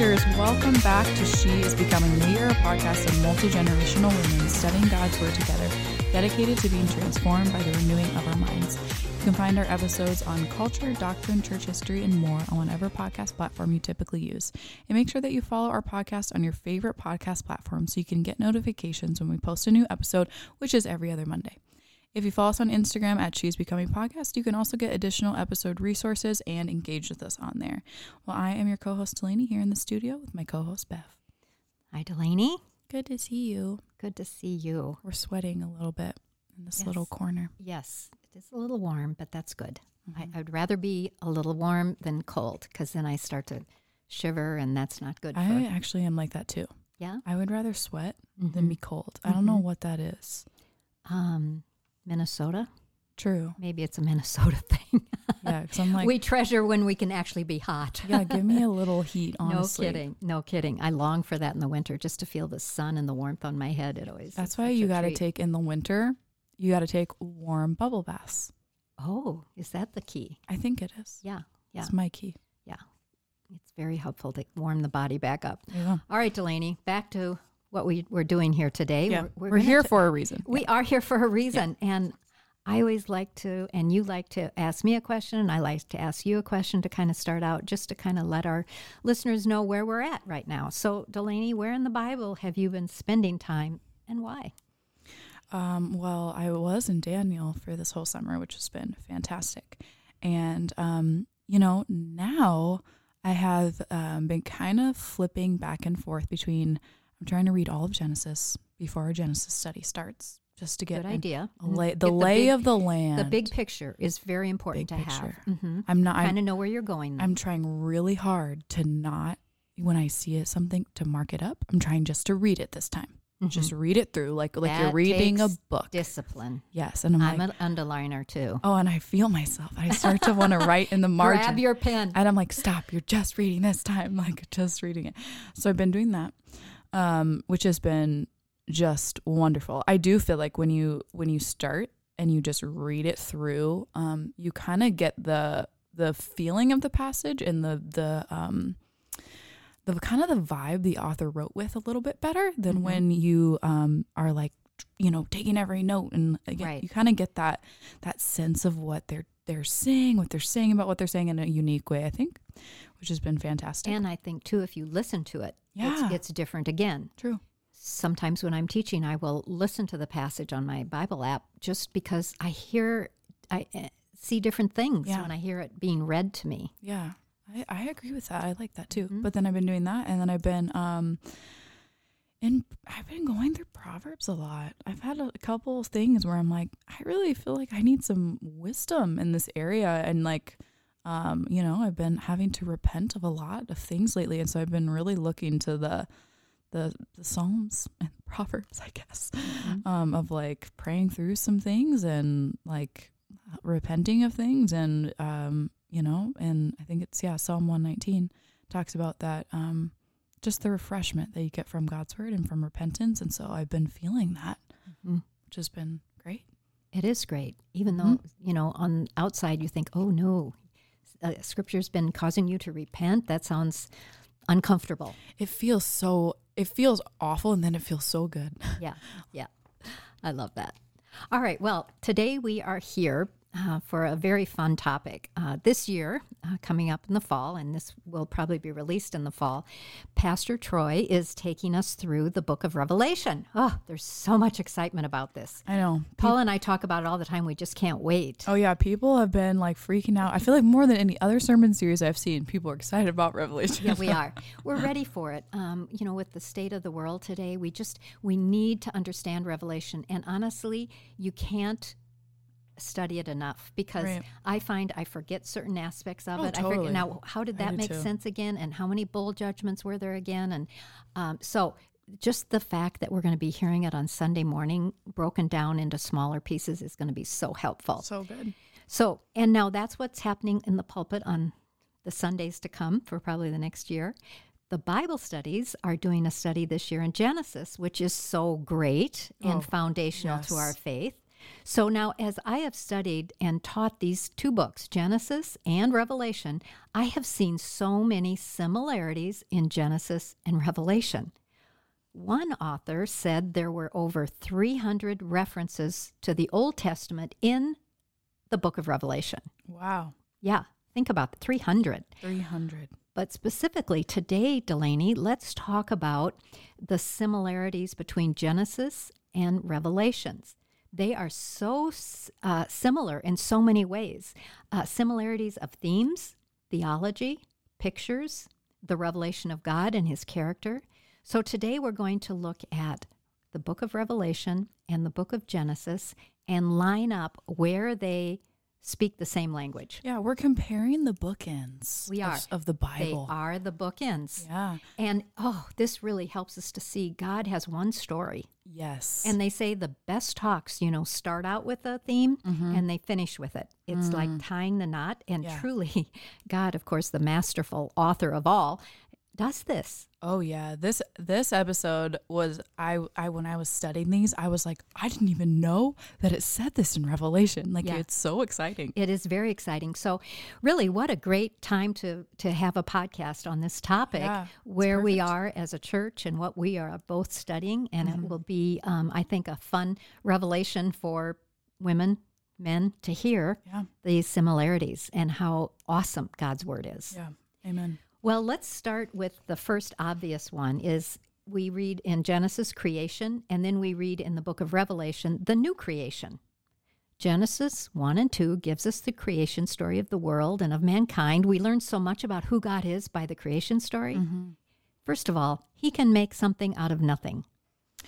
sisters. Welcome back to She is Becoming. We are a podcast of multi generational women studying God's Word together, dedicated to being transformed by the renewing of our minds. You can find our episodes on culture, doctrine, church history, and more on whatever podcast platform you typically use. And make sure that you follow our podcast on your favorite podcast platform so you can get notifications when we post a new episode, which is every other Monday. If you follow us on Instagram at She's Becoming Podcast, you can also get additional episode resources and engage with us on there. Well, I am your co host, Delaney, here in the studio with my co host, Beth. Hi, Delaney. Good to see you. Good to see you. We're sweating a little bit in this Yes. little corner. Yes, it is a little warm, but that's good. Mm-hmm. I, I'd rather be a little warm than cold because then I start to shiver, and that's not good. For, I actually am like that too. yeah. I would rather sweat than Mhm. be cold. I don't know Mhm. what that is. Um, Minnesota. True. Maybe it's a Minnesota thing. Yeah, because I'm like, we treasure when we can actually be hot. yeah, give me a little heat, honestly. No kidding. No kidding. I long for that in the winter just to feel the sun and the warmth on my head. It always. That's why you got to take in the winter, you got to take warm bubble baths. Oh, is that the key? I think it is. Yeah. Yeah. It's my key. Yeah. It's very helpful to warm the body back up. Go. All right, Delaney, back to what we, we're doing here today. Yeah, we're, gonna here t- for a reason. we are here for a reason. And I always like to, and you like to ask me a question, and I like to ask you a question to kind of start out, just to kind of let our listeners know where we're at right now. So, Delaney, where in the Bible have you been spending time and why? Um, well, I was in Daniel for this whole summer, which has been fantastic. And, um, you know, now I have um, been kind of flipping back and forth between, I'm trying to read all of Genesis before our Genesis study starts, just to get Good an- idea. a lay, Get the lay big- of the land. The big picture is very important Big to picture. have. hmm I'm not, Kind I'm, of know where you're going. then. I'm trying really hard to not, when I see it, something to mark it up. I'm trying just to read it this time. Just read it through like like you're That reading a book. Discipline. yes, and I'm, I'm like, an underliner too. oh, and I feel myself. I start to want to write in the margin. Grab your pen. and I'm like, stop, you're just reading this time, like just reading it. So I've been doing that, um, which has been just wonderful. I do feel like when you when you start and you just read it through, um, you kind of get the the feeling of the passage and the the um the kind of the vibe the author wrote with a little bit better than Mhm. when you um are like you know taking every note and again, Right. you kind of get that that sense of what they're they're saying what they're saying about what they're saying in a unique way i think which has been fantastic And I think too, if you listen to it, Yeah. it's, it's different again. true Sometimes when I'm teaching, I will listen to the passage on my Bible app just because I hear, I uh, see different things Yeah. when I hear it being read to me. yeah I, I agree with that i like that too Mhm. but then i've been doing that and then i've been um and I've been going through Proverbs a lot. I've had a couple of things where I'm like, I really feel like I need some wisdom in this area. And like, um, you know, I've been having to repent of a lot of things lately. And so I've been really looking to the the, the Psalms and Proverbs, I guess, um, of like praying through some things and like repenting of things and um, you know, and I think it's yeah, Psalm one nineteen talks about that, um, just the refreshment that you get from God's word and from repentance. And so I've been feeling that, Mhm. which has been great. It is great, even though, Mhm. you know, on outside you think, oh no, uh, scripture's been causing you to repent. That sounds uncomfortable. It feels so it feels awful and then it feels so good. yeah, yeah. I love that. All right. Well, today we are here uh, for a very fun topic. Uh, this year, uh, coming up in the fall, and this will probably be released in the fall, Pastor Troy is taking us through the book of Revelation. Oh, there's so much excitement about this. I know. Paul and I talk about it all the time. We just can't wait. Oh yeah, people have been like freaking out. I feel like more than any other sermon series I've seen, people are excited about Revelation. yeah, we are. We're ready for it. Um, you know, with the state of the world today, we just we need to understand Revelation. And honestly, you can't study it enough because Right. I find I forget certain aspects of Oh, it. I forget now how did that make too. sense again, and how many bowl judgments were there again, and um, so. Just the fact that we're going to be hearing it on Sunday morning, broken down into smaller pieces, is going to be so helpful. so good. So, and now that's what's happening in the pulpit on the Sundays to come for probably the next year. The Bible studies are doing a study this year in Genesis, which is so great and Oh, foundational to our faith. So now, as I have studied and taught these two books, Genesis and Revelation, I have seen so many similarities in Genesis and Revelation. One author said there were over 300 references to the Old Testament in the book of Revelation. Wow. Yeah, think about the 300. 300. But specifically today, Delaney, let's talk about the similarities between Genesis and Revelations. They are so uh, similar in so many ways uh, similarities of themes, theology, pictures, the revelation of God and his character. So today we're going to look at the book of Revelation and the book of Genesis and line up where they speak the same language. Yeah, we're comparing the bookends. We are of, of the Bible. They are the bookends. Yeah. And oh, this really helps us to see God has one story. Yes. And they say the best talks, you know, start out with a theme Mhm. and they finish with it. It's like Mm. tying the knot. And Yeah. truly, God, of course, the masterful author of all, does this. Oh yeah, this this episode was I I when I was studying these, I was like, I didn't even know that it said this in Revelation. Like Yeah. it's so exciting. It is very exciting. So, really, what a great time to to have a podcast on this topic, Yeah, where we are as a church and what we are both studying, and Mm-hmm. it will be, um, I think, a fun revelation for women, men to hear Yeah. these similarities and how awesome God's word is. Yeah. Amen. Well, let's start with the first obvious one is we read in Genesis creation and then we read in the book of Revelation the new creation. Genesis 1 and 2 gives us the creation story of the world and of mankind. We learn so much about who God is by the creation story. Mm-hmm. First of all, he can make something out of nothing.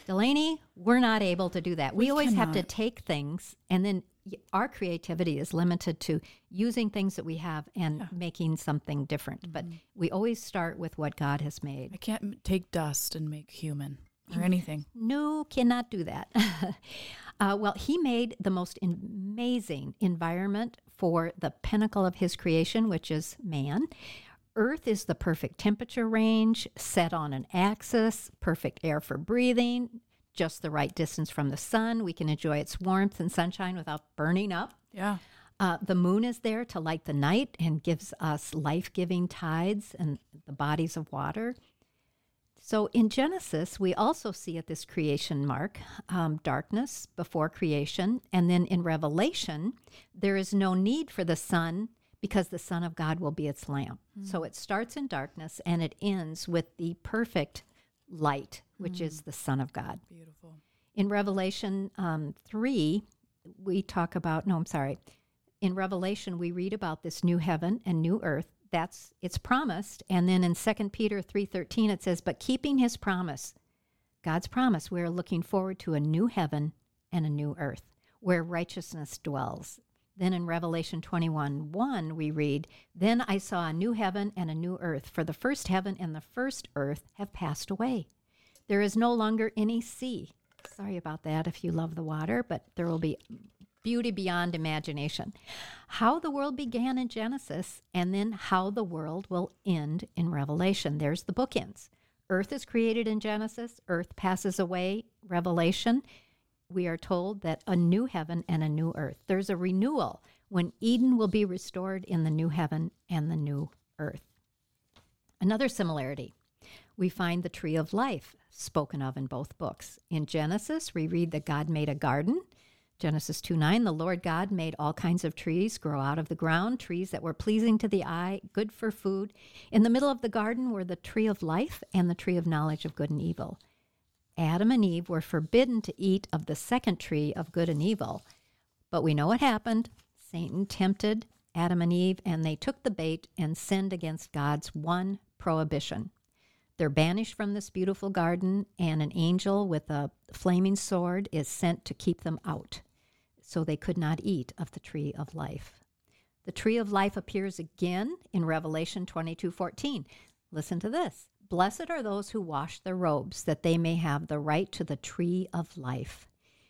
Delaney, we're not able to do that. We, We always have to take things and then our creativity is limited to using things that we have and making something different. But we always start with what God has made. I can't take dust and make human or anything. No, cannot do that. uh, well, he made the most amazing environment for the pinnacle of his creation, which is man. Earth is the perfect temperature range, set on an axis, perfect air for breathing, just the right distance from the sun. We can enjoy its warmth and sunshine without burning up. Yeah. Uh, the moon is there to light the night and gives us life giving tides and the bodies of water. So in Genesis, we also see at this creation mark um, darkness before creation. And then in Revelation, there is no need for the sun because the Son of God will be its lamp. So it starts in darkness and it ends with the perfect light, which is the Son of God. Beautiful. In Revelation um, 3, we talk about, no, I'm sorry. In Revelation, we read about this new heaven and new earth. That's it's promised. And then in 2 Peter 3:13 it says, "But keeping his promise, God's promise, we are looking forward to a new heaven and a new earth where righteousness dwells." Then in Revelation 21 1, we read, Then I saw a new heaven and a new earth, for the first heaven and the first earth have passed away. There is no longer any sea. Sorry about that if you love the water, but there will be beauty beyond imagination. How the world began in Genesis, and then how the world will end in Revelation. There's the bookends. Earth is created in Genesis, earth passes away, Revelation. We are told that a new heaven and a new earth. There's a renewal when Eden will be restored in the new heaven and the new earth. Another similarity we find the tree of life spoken of in both books. In Genesis, we read that God made a garden. Genesis 2 9, the Lord God made all kinds of trees grow out of the ground, trees that were pleasing to the eye, good for food. In the middle of the garden were the tree of life and the tree of knowledge of good and evil. Adam and Eve were forbidden to eat of the second tree of good and evil. But we know what happened. Satan tempted Adam and Eve, and they took the bait and sinned against God's one prohibition. They're banished from this beautiful garden, and an angel with a flaming sword is sent to keep them out. So they could not eat of the tree of life. The tree of life appears again in Revelation 22 14. Listen to this. Blessed are those who wash their robes, that they may have the right to the tree of life.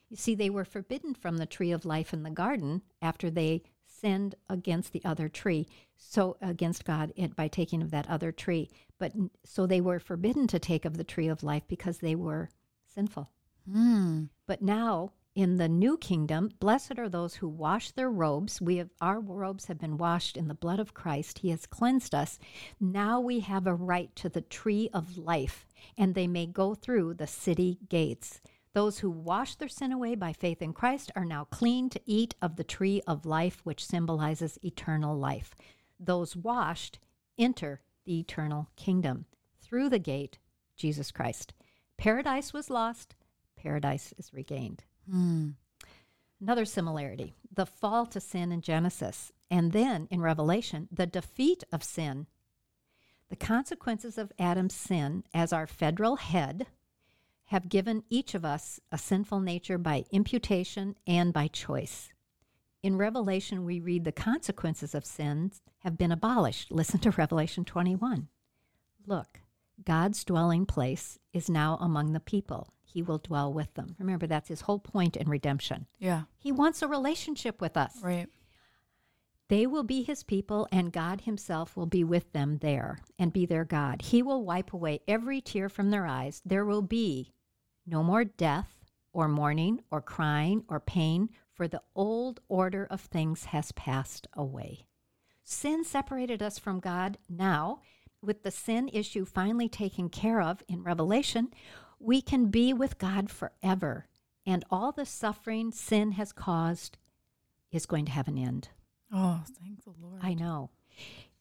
You see, they were forbidden from the tree of life in the garden after they sinned against the other tree, so against God it, by taking of that other tree. But so they were forbidden to take of the tree of life because they were sinful. Hmm. But now in the new kingdom, blessed are those who wash their robes. We have our robes have been washed in the blood of Christ. He has cleansed us. Now we have a right to the tree of life, and they may go through the city gates. Those who wash their sin away by faith in Christ are now clean to eat of the tree of life, which symbolizes eternal life. Those washed enter the eternal kingdom through the gate, Jesus Christ. Paradise was lost, paradise is regained. Hmm. Another similarity the fall to sin in Genesis, and then in Revelation, the defeat of sin. The consequences of Adam's sin as our federal head have given each of us a sinful nature by imputation and by choice. In Revelation, we read the consequences of sins have been abolished. Listen to Revelation 21. Look, God's dwelling place is now among the people. He will dwell with them. Remember, that's his whole point in redemption. Yeah. He wants a relationship with us. Right. They will be his people, and God himself will be with them there and be their God. He will wipe away every tear from their eyes. There will be no more death, or mourning, or crying, or pain, for the old order of things has passed away. Sin separated us from God. Now, with the sin issue finally taken care of in Revelation, we can be with God forever. And all the suffering sin has caused is going to have an end. Oh, thank the Lord. I know.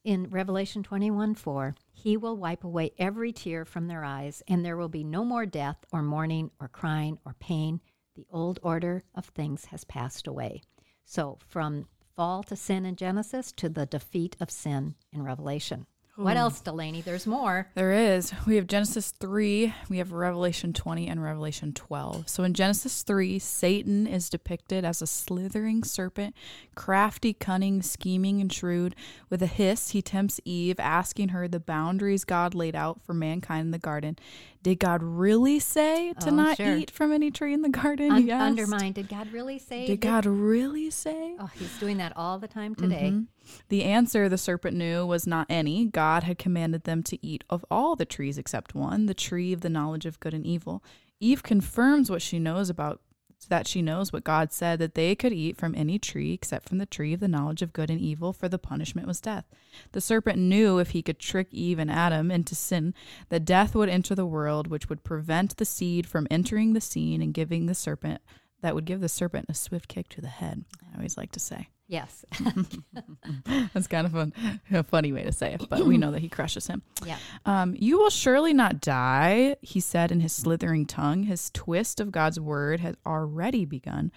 In Revelation 21 4, he will wipe away every tear from their eyes, and there will be no more death, or mourning, or crying, or pain. The old order of things has passed away. So, from fall to sin in Genesis to the defeat of sin in Revelation. What hmm. else, Delaney? There's more. There is. We have Genesis 3, we have Revelation 20, and Revelation 12. So in Genesis 3, Satan is depicted as a slithering serpent, crafty, cunning, scheming, and shrewd. With a hiss, he tempts Eve, asking her the boundaries God laid out for mankind in the garden. Did God really say to Oh, not sure. eat from any tree in the garden? Un- undermined. Did God really say? Did that- God really say? Oh, he's doing that all the time today. Mhm. The answer the serpent knew was not any. God had commanded them to eat of all the trees except one, the tree of the knowledge of good and evil. Eve confirms what she knows about that she knows what God said that they could eat from any tree except from the tree of the knowledge of good and evil, for the punishment was death. The serpent knew if he could trick Eve and Adam into sin, that death would enter the world, which would prevent the seed from entering the scene and giving the serpent that would give the serpent a swift kick to the head. I always like to say. Yes. That's kind of fun, a funny way to say it, but we know that he crushes him. yeah. Um, you will surely not die, he said in his slithering tongue. His twist of God's word has already begun.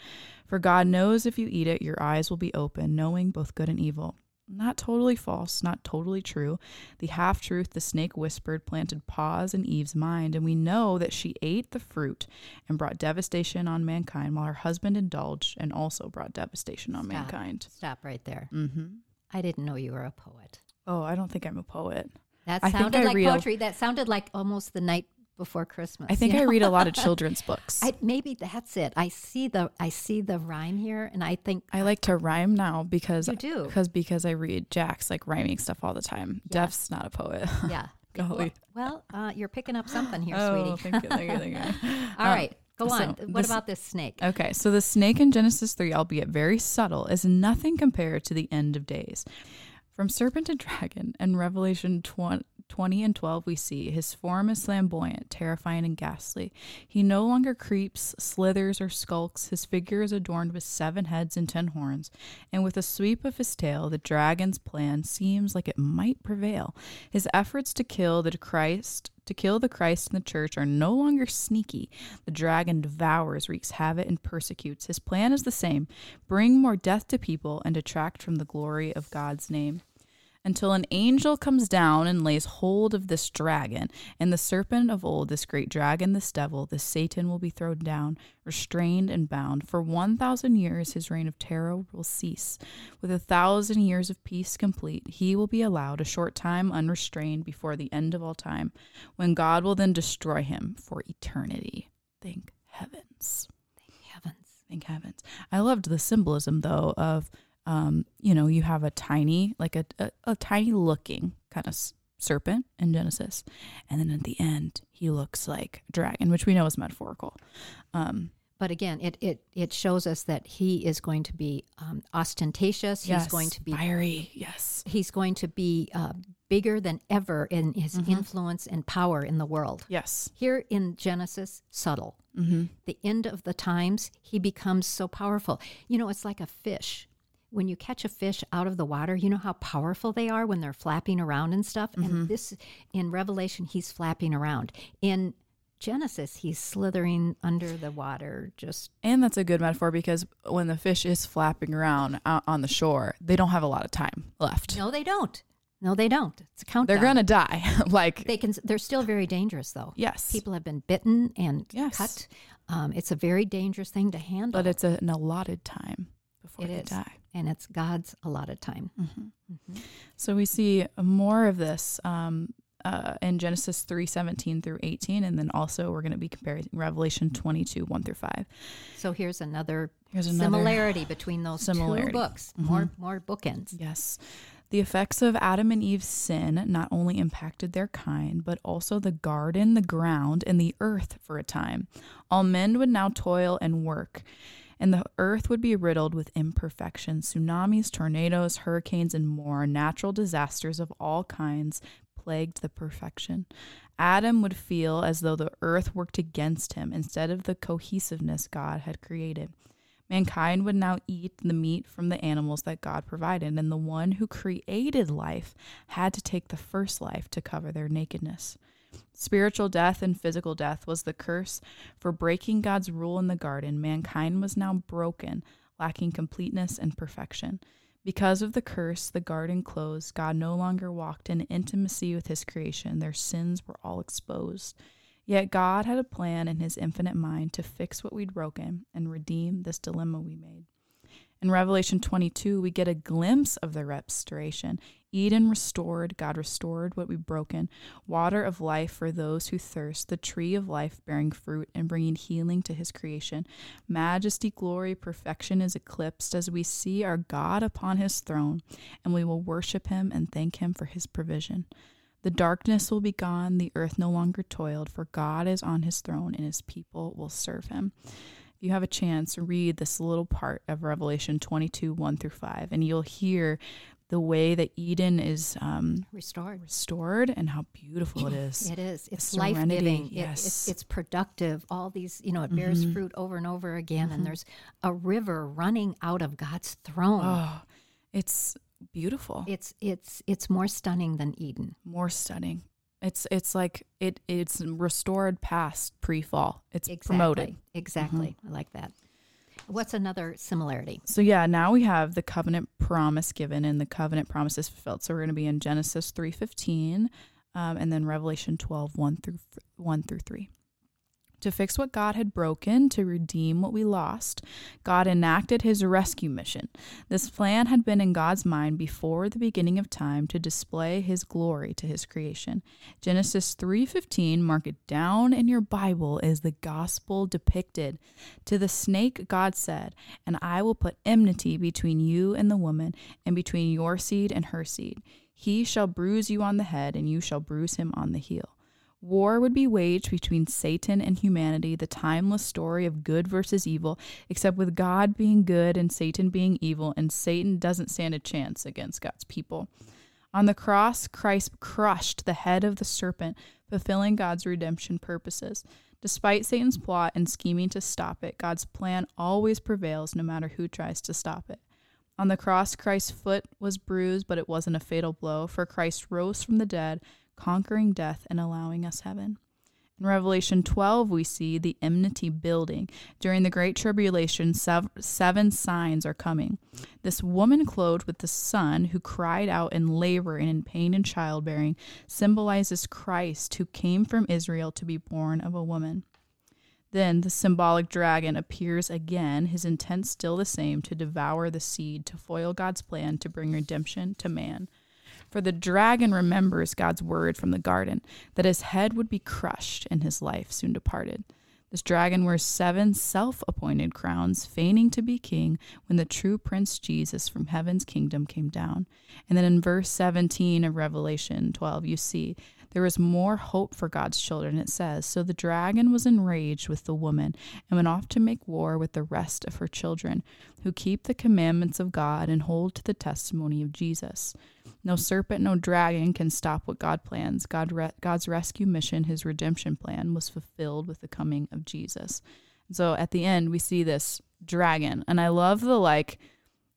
For God knows if you eat it, your eyes will be open, knowing both good and evil. Not totally false, not totally true. The half truth the snake whispered planted pause in Eve's mind, and we know that she ate the fruit and brought devastation on mankind, while her husband indulged and also brought devastation on Stop. mankind. Stop right there. Mm-hmm. I didn't know you were a poet. Oh, I don't think I'm a poet. That sounded like read a- poetry. That sounded like almost the night before Christmas. I think you I know? read a lot of children's books. I, maybe that's it. I see the I see the rhyme here, and I think I like to rhyme now because you do. because because I read Jack's like rhyming stuff all the time. Yeah. Def's not a poet. Yeah. Golly. Well, uh, you're picking up something here, oh, sweetie. thank you, thank you, thank you. All Um, right, go so on. What this- about this snake? Okay, so the snake in Genesis 3, albeit very subtle, is nothing compared to the end of days. From serpent to dragon and Revelation 20, 20 and 12, we see his form is flamboyant, terrifying, and ghastly. He no longer creeps, slithers, or skulks. His figure is adorned with seven heads and ten horns, and with a sweep of his tail, the dragon's plan seems like it might prevail. His efforts to kill the Christ to kill the Christ and the church are no longer sneaky. The dragon devours, wreaks havoc, and persecutes. His plan is the same bring more death to people and detract from the glory of God's name. Until an angel comes down and lays hold of this dragon, and the serpent of old, this great dragon, this devil, this Satan will be thrown down, restrained and bound. For 1,000 years his reign of terror will cease. With a thousand years of peace complete, he will be allowed a short time unrestrained before the end of all time, when God will then destroy him for eternity. Thank heavens. Thank heavens. Thank heavens. I loved the symbolism though of um, you know, you have a tiny, like a, a, a tiny looking kind of s- serpent in Genesis. And then at the end, he looks like a dragon, which we know is metaphorical. Um, but again, it, it, it shows us that he is going to be um, ostentatious. yes. He's going to be fiery. Yes. he's going to be uh, bigger than ever in his Mm-hmm. influence and power in the world. Yes. Here in Genesis, subtle. Mm-hmm. The end of the times, he becomes so powerful. You know, it's like a fish. When you catch a fish out of the water, you know how powerful they are when they're flapping around and stuff. Mm-hmm. And this, in Revelation, he's flapping around. In Genesis, he's slithering under the water, just And that's a good metaphor because when the fish is flapping around out on the shore, they don't have a lot of time left. no, they don't. No, they don't. It's a countdown. They're gonna die. like They can. They're still very dangerous, though. yes, People have been bitten and Yes. cut. Um, it's a very dangerous thing to handle. but it's an allotted time before It they is. die. And it's God's allotted time. Mm-hmm. So we see more of this um, uh, in Genesis three seventeen through eighteen, and then also we're going to be comparing Revelation twenty two one through five. So here's another Here's another similarity between those similarity. two books. Mhm. More more bookends. Yes. The effects of Adam and Eve's sin not only impacted their kind, but also the garden, the ground, and the earth for a time. All men would now toil and work, and the earth would be riddled with imperfection. Tsunamis, tornadoes, hurricanes, and more natural disasters of all kinds plagued the perfection. Adam would feel as though the earth worked against him instead of the cohesiveness God had created. Mankind would now eat the meat from the animals that God provided, and the one who created life had to take the first life to cover their nakedness. Spiritual death and physical death was the curse for breaking God's rule in the garden. Mankind was now broken, lacking completeness and perfection. Because of the curse, the garden closed. God no longer walked in intimacy with his creation. Their sins were all exposed. Yet God had a plan in his infinite mind to fix what we'd broken and redeem this dilemma we made. In Revelation 22, we get a glimpse of the restoration. Eden restored, God restored what we'd broken, water of life for those who thirst, the tree of life bearing fruit and bringing healing to his creation. Majesty, glory, perfection is eclipsed as we see our God upon his throne, and we will worship him and thank him for his provision. The darkness will be gone, the earth no longer toiled, for God is on his throne and his people will serve him. If you have a chance, read this little part of Revelation 22 1 through 5, and you'll hear the way that Eden is um, Restored. restored and how beautiful it is. It is. It's life giving. yes. it's, it's productive. All these, you know, it bears Mhm. fruit over and over again. And there's a river running out of God's throne. Oh, it's beautiful. It's it's it's more stunning than Eden. More stunning. It's it's like it it's restored past pre-fall. It's Exactly. promoted. Exactly. Mm-hmm. I like that. What's another similarity? So yeah, now we have the covenant promise given and the covenant promises fulfilled. So we're going to be in Genesis 3:15 um, and then Revelation 12 1 through 1 through 3. To fix what God had broken, to redeem what we lost, God enacted his rescue mission. This plan had been in God's mind before the beginning of time to display his glory to his creation. Genesis 3:15 mark it down in your Bible is the gospel depicted. To the snake God said, "And I will put enmity between you and the woman, and between your seed and her seed. He shall bruise you on the head, and you shall bruise him on the heel." War would be waged between Satan and humanity, the timeless story of good versus evil, except with God being good and Satan being evil, and Satan doesn't stand a chance against God's people. On the cross, Christ crushed the head of the serpent, fulfilling God's redemption purposes. Despite Satan's plot and scheming to stop it, God's plan always prevails no matter who tries to stop it. On the cross, Christ's foot was bruised, but it wasn't a fatal blow, for Christ rose from the dead, conquering death and allowing us heaven. In Revelation 12, we see the enmity building. During the Great Tribulation, sev- seven signs are coming. This woman clothed with the sun, who cried out in labor and in pain and childbearing, symbolizes Christ, who came from Israel to be born of a woman. Then the symbolic dragon appears again, his intent still the same to devour the seed, to foil God's plan to bring redemption to man. For the dragon remembers God's word from the garden that his head would be crushed and his life soon departed. This dragon wears seven self appointed crowns, feigning to be king when the true Prince Jesus from heaven's kingdom came down. And then in verse 17 of Revelation 12, you see there is more hope for God's children, it says. So the dragon was enraged with the woman and went off to make war with the rest of her children, who keep the commandments of God and hold to the testimony of Jesus. No serpent, no dragon can stop what God plans. God re- God's rescue mission, his redemption plan, was fulfilled with the coming of Jesus. So at the end, we see this dragon, and I love the like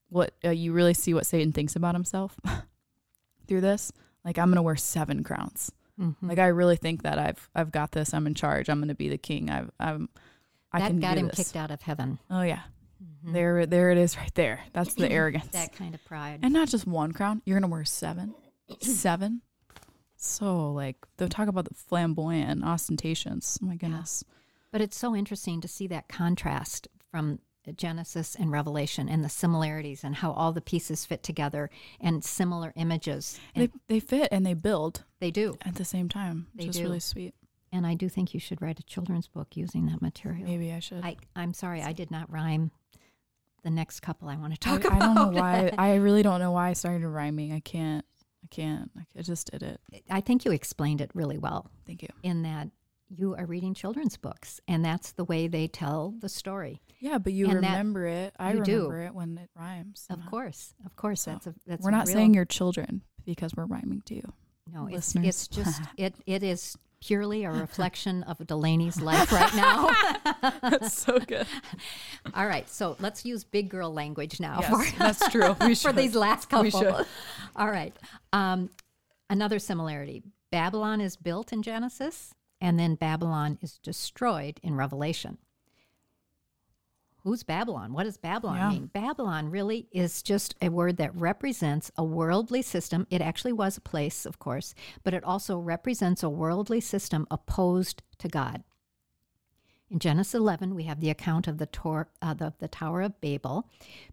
what uh, you really see what Satan thinks about himself through this. Like I'm gonna wear seven crowns. Mhm. Like I really think that I've I've got this. I'm in charge. I'm gonna be the king. I've I'm I that can got him this. kicked out of heaven. Oh yeah, Mhm. there there it is right there. That's the arrogance. That kind of pride. and not just one crown. You're gonna wear seven, seven. So like they'll talk about the flamboyant ostentations. Oh my goodness. But it's so interesting to see that contrast from Genesis and Revelation and the similarities and how all the pieces fit together and similar images. And They they fit and they build they do. at the same time, They which is do. really sweet. And I do think you should write a children's book using that material. Maybe I should. I, I'm sorry, I did not rhyme the next couple I want to I, talk I about. don't know why. I really don't know why I started rhyming. I can't. I can't. I just did it. I think you explained it really well Thank you. in that you are reading children's books, and that's the way they tell the story. Yeah, but you And that- remember it. I you do. remember it when it rhymes. Of course, of course, So, that's a that's We're a not real- saying you're children because we're rhyming to you. no. It's it's just it it is purely a reflection of Delaney's life right now. That's so good. All right, so let's use big girl language now Yes, for, that's true. For these last couple. All right. Um, another similarity Babylon is built in Genesis, and then Babylon is destroyed in Revelation. Who's Babylon? What does Babylon Yeah. mean? Babylon really is just a word that represents a worldly system. It actually was a place, of course, but it also represents a worldly system opposed to God. In Genesis 11, we have the account of the, tor- uh, the, the Tower of Babel.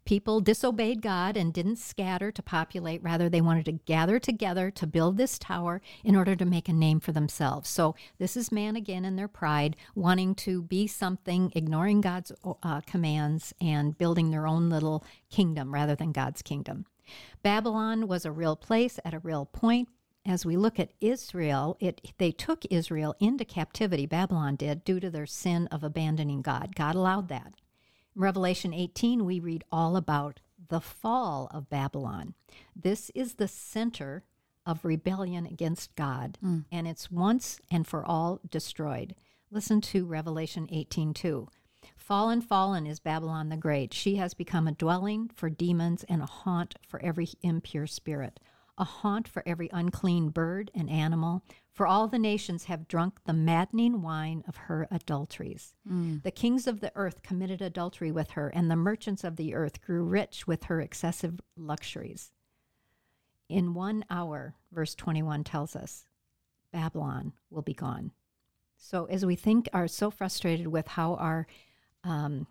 People disobeyed God and didn't scatter to populate. Rather, they wanted to gather together to build this tower in order to make a name for themselves. So, this is man again in their pride, wanting to be something, ignoring God's uh, commands, and building their own little kingdom rather than God's kingdom. Babylon was a real place at a real point, as we look at Israel, it they took Israel into captivity. Babylon did due to their sin of abandoning God. God allowed that. In Revelation 18, we read all about the fall of Babylon. This is the center of rebellion against God, mm. and it's once and for all destroyed. Listen to Revelation 18:2. Fallen, fallen is Babylon the Great. She has become a dwelling for demons and a haunt for every impure spirit a haunt for every unclean bird and animal, for all the nations have drunk the maddening wine of her adulteries. The kings of the earth committed adultery with her, and the merchants of the earth grew rich with her excessive luxuries. In one hour, verse 21 tells us, Babylon will be gone. So, as we think, are so frustrated with how our um,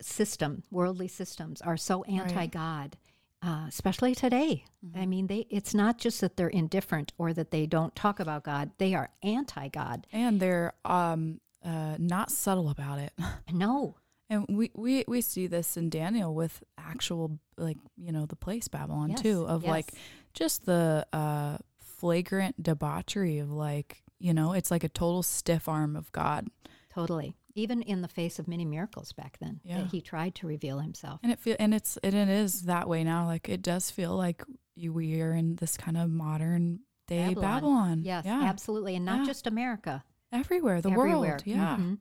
system, worldly systems, are so anti God, uh, especially today. I mean, they it's not just that they're indifferent or that they don't talk about God; they are anti-God. and they're um uh not subtle about it. No, And we, we we see this in Daniel with actual like you know the place Babylon Yes, too of like just the uh flagrant debauchery of like you know it's like a total stiff arm of God totally. Even in the face of many miracles back then, Yeah. that he tried to reveal himself. and it feel and it's and it is that way now like it does feel like we are in this kind of modern day Babylon, Yes, yeah absolutely, and not Yeah. just America. everywhere the everywhere. world yeah Mhm.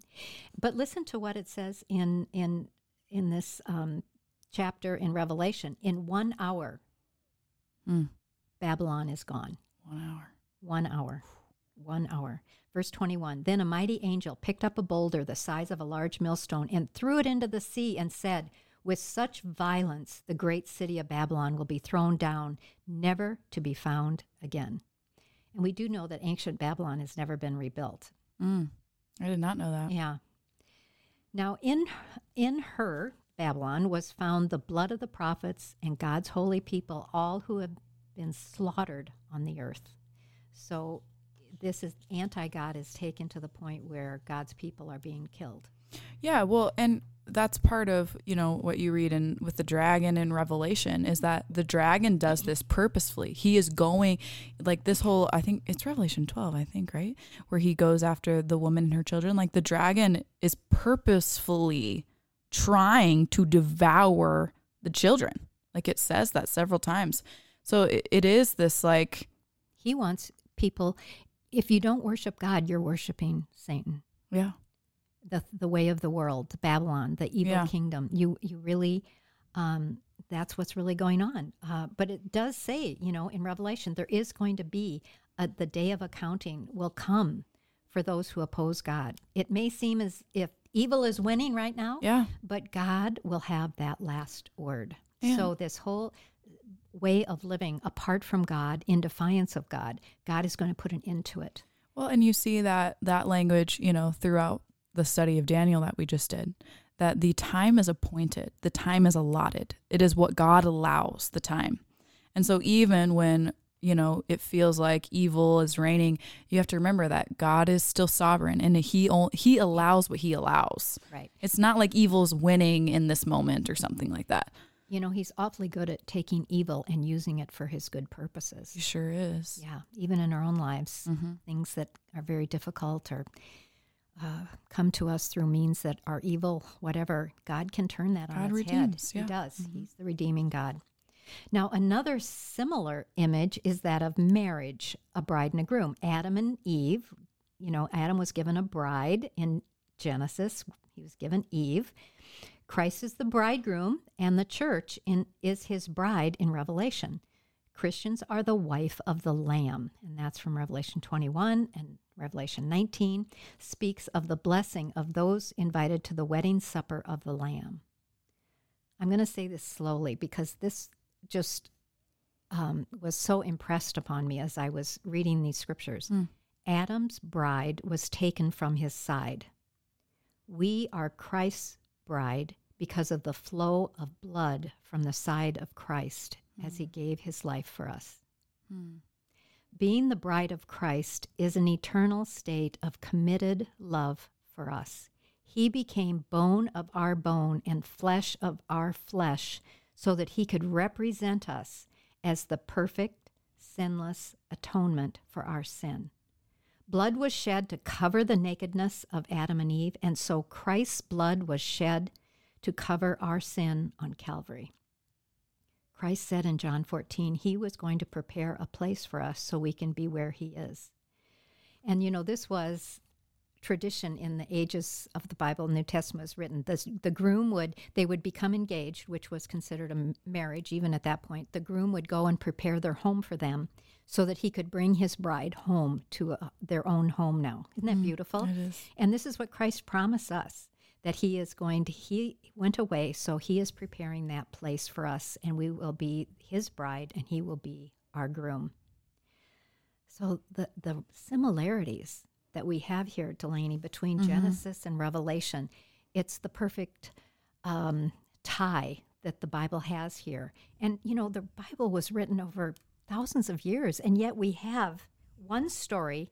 But listen to what it says in in in this um, chapter in Revelation. In one hour, Mm. Babylon is gone. one hour One hour. One hour. Verse 21 Then a mighty angel picked up a boulder the size of a large millstone and threw it into the sea and said, With such violence, the great city of Babylon will be thrown down, never to be found again. And we do know that ancient Babylon has never been rebuilt. mm. I did not know that Yeah. Now, in in her Babylon was found the blood of the prophets and God's holy people, all who have been slaughtered on the earth. So, this is anti God is taken to the point where God's people are being killed. Yeah, well, and that's part of you know what you read in with the dragon in revelation is that the dragon does this purposefully. He is going like this whole i think it's revelation 12 i think right? Where he goes after the woman and her children. Like the dragon is purposefully trying to devour the children. Like it says that several times. So it, it is this like He wants people, if you don't worship God, you're worshiping Satan. yeah the the way of the world, Babylon, the evil Yeah. kingdom. You you really, um, that's what's really going on. Uh, but it does say, you know, in Revelation, there is going to be a, the day of accounting will come for those who oppose God. It may seem as if evil is winning right now, yeah but God will have that last word. Yeah. So this whole way of living apart from God, in defiance of God, God is going to put an end to it. Well, and you see that that language, you know, throughout the study of Daniel that we just did, that the time is appointed, the time is allotted. It is what God allows the time. And so even when, you know, it feels like evil is reigning, you have to remember that God is still sovereign and he he allows what he allows. Right. It's not like evil's winning in this moment or something like that. You know, he's awfully good at taking evil and using it for his good purposes. He sure is. Yeah, even in our own lives, Mm-hmm. things that are very difficult or uh, come to us through means that are evil, whatever, God can turn that on its redeems, head. yeah. He does. He's the redeeming God. Now, another similar image is that of marriage, a bride and a groom. Adam and Eve, you know, Adam was given a bride in Genesis, he was given Eve. Christ is the bridegroom, and the church in, is his bride in Revelation. Christians are the wife of the Lamb, and that's from Revelation 21 and Revelation 19 speaks of the blessing of those invited to the wedding supper of the Lamb. I'm going to say this slowly because this just um, was so impressed upon me as I was reading these scriptures. Mm. Adam's bride was taken from his side. We are Christ's bride because of the flow of blood from the side of Christ as he gave his life for us. Hmm. Being the bride of Christ is an eternal state of committed love for us. He became bone of our bone and flesh of our flesh so that he could represent us as the perfect, sinless atonement for our sin. Blood was shed to cover the nakedness of Adam and Eve, and so Christ's blood was shed to cover our sin on Calvary. Christ said in John 14, He was going to prepare a place for us so we can be where He is. And you know, this was tradition in the ages of the Bible. New Testament was written. The, the groom would, they would become engaged, which was considered a marriage even at that point. The groom would go and prepare their home for them so that he could bring his bride home to uh their own home now. Isn't that beautiful? It is. And this is what Christ promised us that he is going to, he went away, so he is preparing that place for us, and we will be his bride, and he will be our groom. So the, the similarities that we have here, Delaney, between Genesis and Revelation, it's the perfect um, tie that the Bible has here. And, you know, the Bible was written over thousands of years, and yet we have one story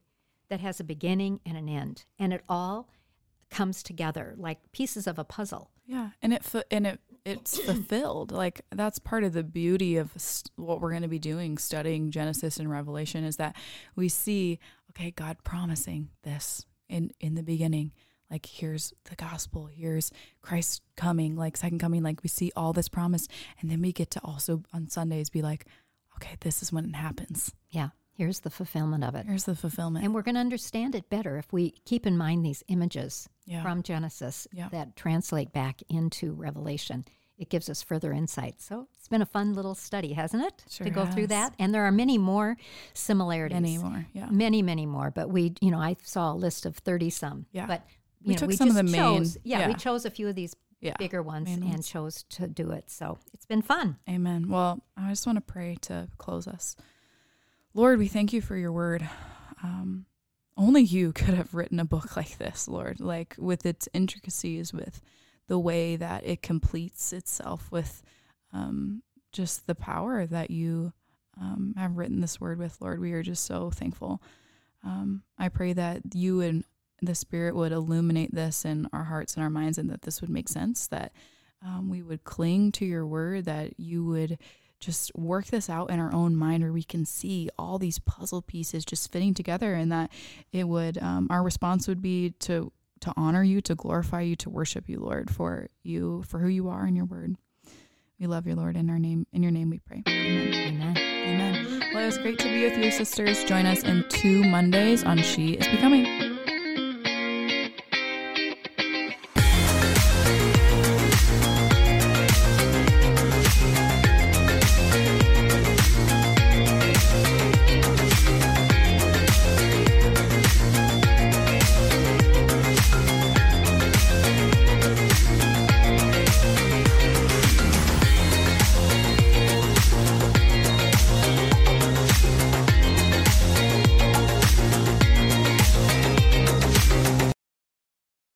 that has a beginning and an end, and it all comes together like pieces of a puzzle. Yeah, and it and it it's fulfilled. Like that's part of the beauty of st- what we're going to be doing, studying Genesis and Revelation, is that we see, okay, God promising this in in the beginning. Like here's the gospel, here's Christ coming, like second coming. Like we see all this promise, and then we get to also on Sundays be like, okay, this is when it happens. Yeah, here's the fulfillment of it. Here's the fulfillment. And we're going to understand it better if we keep in mind these images Yeah. from Genesis Yeah. that translate back into Revelation. It gives us further insight. So it's been a fun little study, hasn't it? Sure to go through that. And there are many more similarities. Anymore, yeah. Many, many more. But we, you know, I saw a list of 30 some. Yeah. But, We know, took we some of the main- chose, yeah, we chose a few of these Yeah, bigger ones and chose to do it. So it's been fun. Amen. Well, I just want to pray to close us. Lord, we thank you for your word. Um, only you could have written a book like this, Lord, like with its intricacies, with the way that it completes itself, with um, just the power that you um, have written this word with, Lord. We are just so thankful. Um, I pray that you and the Spirit would illuminate this in our hearts and our minds, and that this would make sense. That um, we would cling to your word. That you would just work this out in our own mind where we can see all these puzzle pieces just fitting together and that it would um, our response would be to to honor you to glorify you to worship you lord for you for who you are in your word. We love you lord in our name in your name we pray. Amen. Amen. amen. Well it was great to be with you sisters. Join us in two mondays on she is becoming